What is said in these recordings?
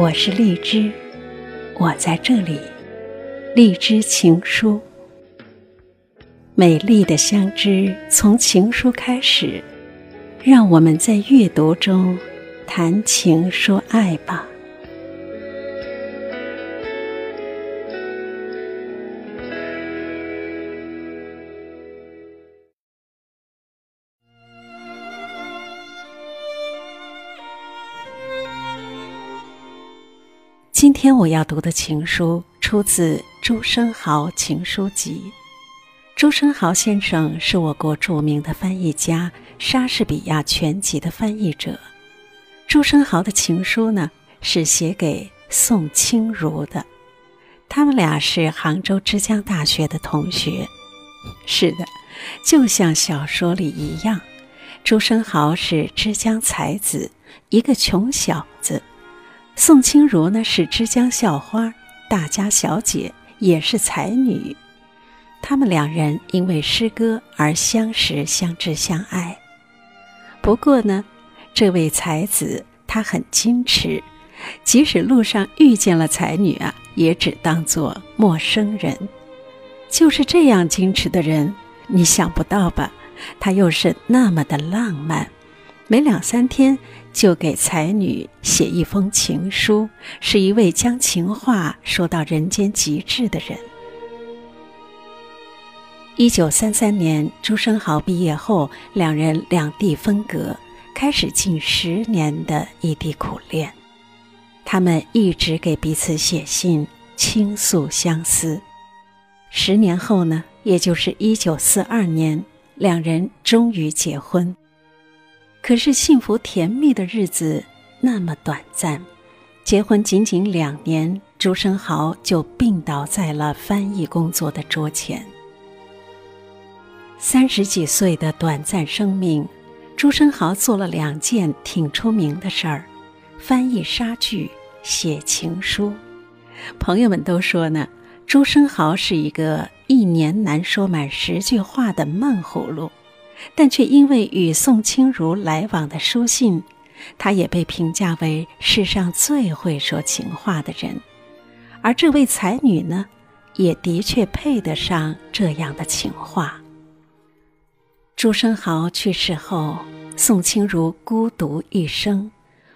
我是荔枝，我在这里。荔枝情书，美丽的相知从情书开始，让我们在阅读中谈情说爱吧。今天我要读的情书出自朱生豪情书集。朱生豪先生是我国著名的翻译家，莎士比亚全集的翻译者。朱生豪的情书呢，是写给宋清如的。他们俩是杭州之江大学的同学。是的，就像小说里一样，朱生豪是之江才子，一个穷小子。宋清如呢是枝江校花，大家小姐，也是才女。他们两人因为诗歌而相识、相知、相爱。不过呢，这位才子他很矜持，即使路上遇见了才女啊，也只当作陌生人。就是这样矜持的人，你想不到吧？他又是那么的浪漫。每两三天就给才女写一封情书，是一位将情话说到人间极致的人。一九三三年，朱生豪毕业后，两人两地分隔，开始近十年的异地苦恋。他们一直给彼此写信，倾诉相思。十年后呢，也就是一九四二年，两人终于结婚。可是幸福甜蜜的日子那么短暂，结婚仅仅两年，朱生豪就病倒在了翻译工作的桌前。三十几岁的短暂生命，朱生豪做了两件挺出名的事儿：翻译莎剧，写情书。朋友们都说呢，朱生豪是一个一年难说满十句话的闷葫芦。但却因为与宋清如来往的书信，他也被评价为世上最会说情话的人。而这位才女呢，也的确配得上这样的情话。朱生豪去世后，宋清如孤独一生，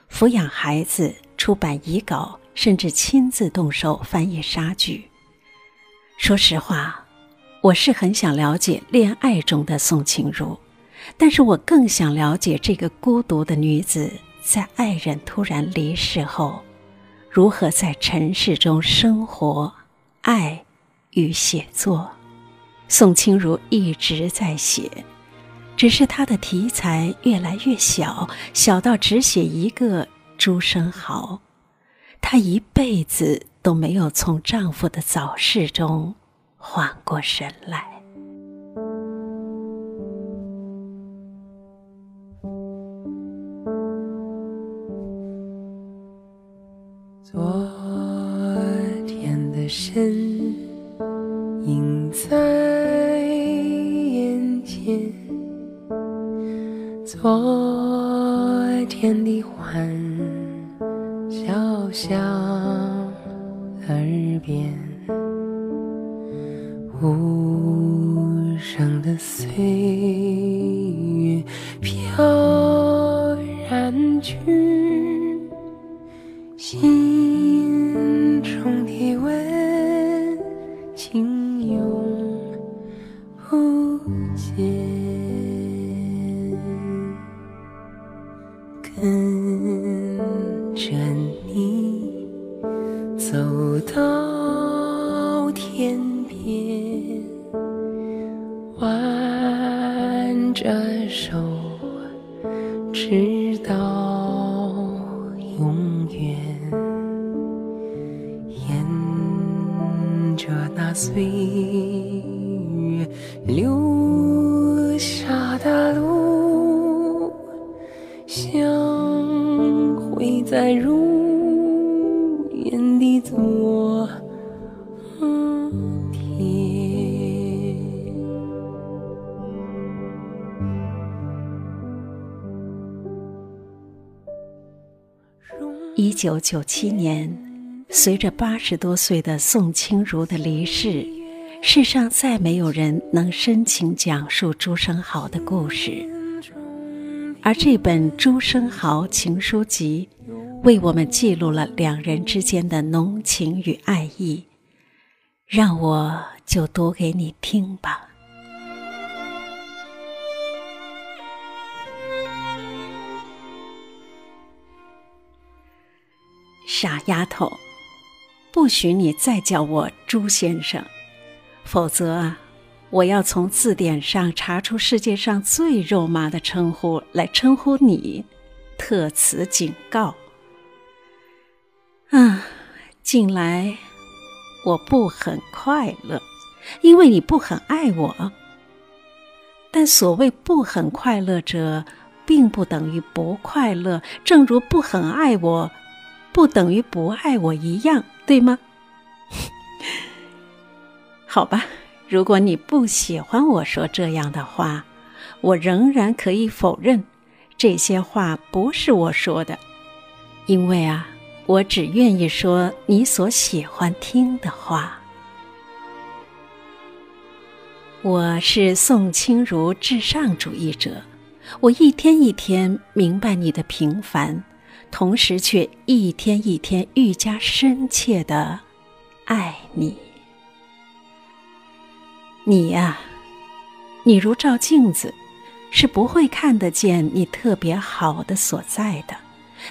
抚养孩子、出版遗稿，甚至亲自动手翻译莎剧。说实话。我是很想了解恋爱中的宋清如，但是我更想了解这个孤独的女子在爱人突然离世后，如何在尘世中生活、爱与写作。宋清如一直在写，只是她的题材越来越小，小到只写一个朱生豪。她一辈子都没有从丈夫的早逝中。缓过神来。昨天的身影在眼前，昨天的欢笑响耳边。无声的岁月飘然去，心中的温情。直到永远。沿着那岁一九九七年，随着八十多岁的宋清如的离世，世上再没有人能深情讲述朱生豪的故事。而这本《朱生豪情书集》，为我们记录了两人之间的浓情与爱意。让我就读给你听吧。傻丫头，不许你再叫我朱先生，否则我要从字典上查出世界上最肉麻的称呼来称呼你，特此警告。啊，近来我不很快乐，因为你不很爱我。但所谓不很快乐者，并不等于不快乐，正如不很爱我。不等于不爱我一样，对吗？好吧，如果你不喜欢我说这样的话，我仍然可以否认这些话不是我说的，因为啊，我只愿意说你所喜欢听的话。我是宋清如至上主义者，我一天一天明白你的平凡。同时，却一天一天愈加深切的爱你。你呀，你如照镜子，是不会看得见你特别好的所在的；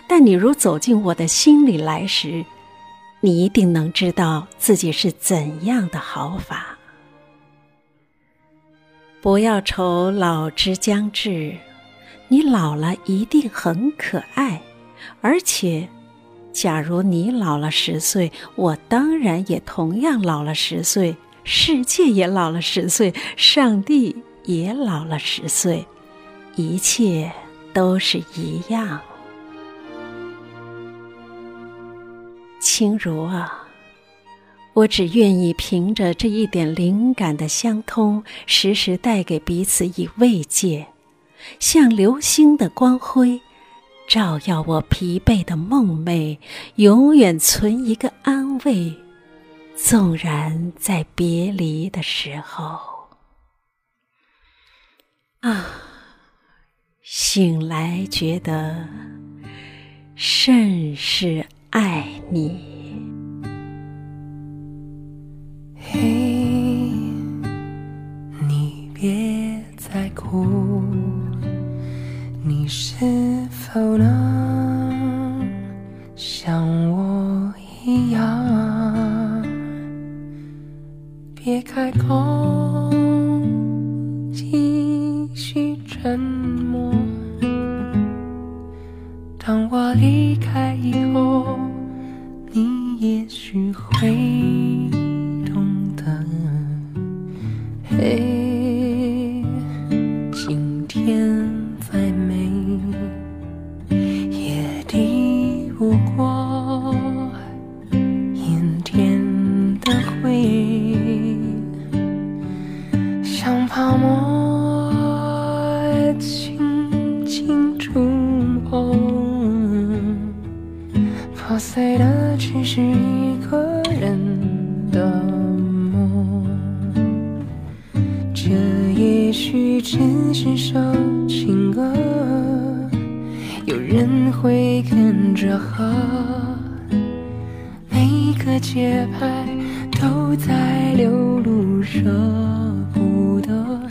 但你如走进我的心里来时，你一定能知道自己是怎样的好法。不要愁老之将至，你老了一定很可爱。而且，假如你老了十岁，我当然也同样老了十岁，世界也老了十岁，上帝也老了十岁，一切都是一样。清如啊，我只愿意凭着这一点灵感的相通，时时带给彼此以慰藉，像流星的光辉。照耀我疲惫的梦寐，永远存一个安慰，纵然在别离的时候。啊，醒来觉得甚是爱你。嘿，你别再哭，你是。否能像我轻轻触碰，破碎的只是一个人的梦。这也许只是首情歌，有人会跟着和，每个节拍都在流露舍不得。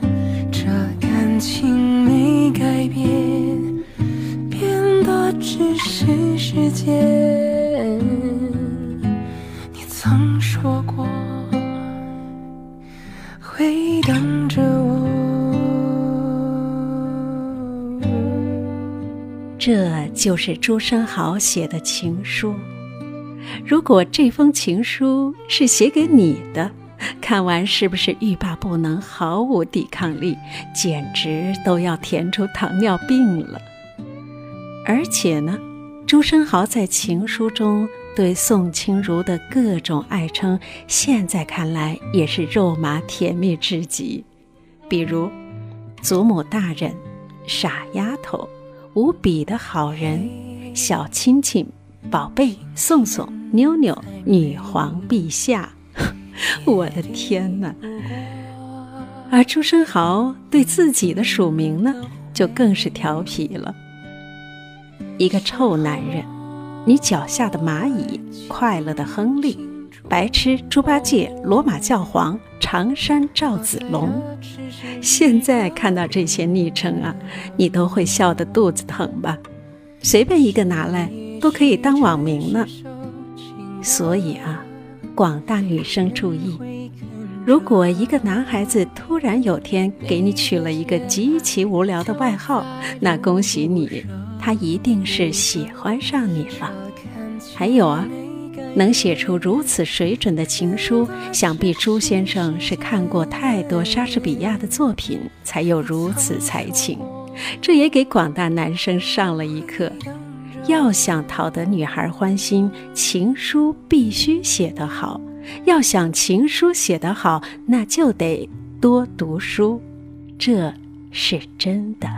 情没改变，变的只是时间。你曾说过，会等着我。这就是朱生豪写的情书。如果这封情书是写给你的，看完是不是欲罢不能，毫无抵抗力，简直都要甜出糖尿病了？而且呢，朱生豪在情书中对宋清如的各种爱称，现在看来也是肉麻甜蜜至极，比如“祖母大人”“傻丫头”。无比的好人，小亲亲，宝贝、宋宋、妞妞、女皇陛下。我的天哪！而朱生豪对自己的署名呢，就更是调皮了。一个臭男人，你脚下的蚂蚁，快乐的亨利，白痴猪八戒，罗马教皇，常山赵子龙。现在看到这些昵称啊，你都会笑得肚子疼吧？随便一个拿来都可以当网名呢。所以啊，广大女生注意。如果一个男孩子突然有天给你取了一个极其无聊的外号，那恭喜你，他一定是喜欢上你了。还有啊，能写出如此水准的情书，想必朱先生是看过太多莎士比亚的作品，才有如此才情。这也给广大男生上了一课：要想讨得女孩欢心，情书必须写得好。要想情书写得好，那就得多读书，这是真的。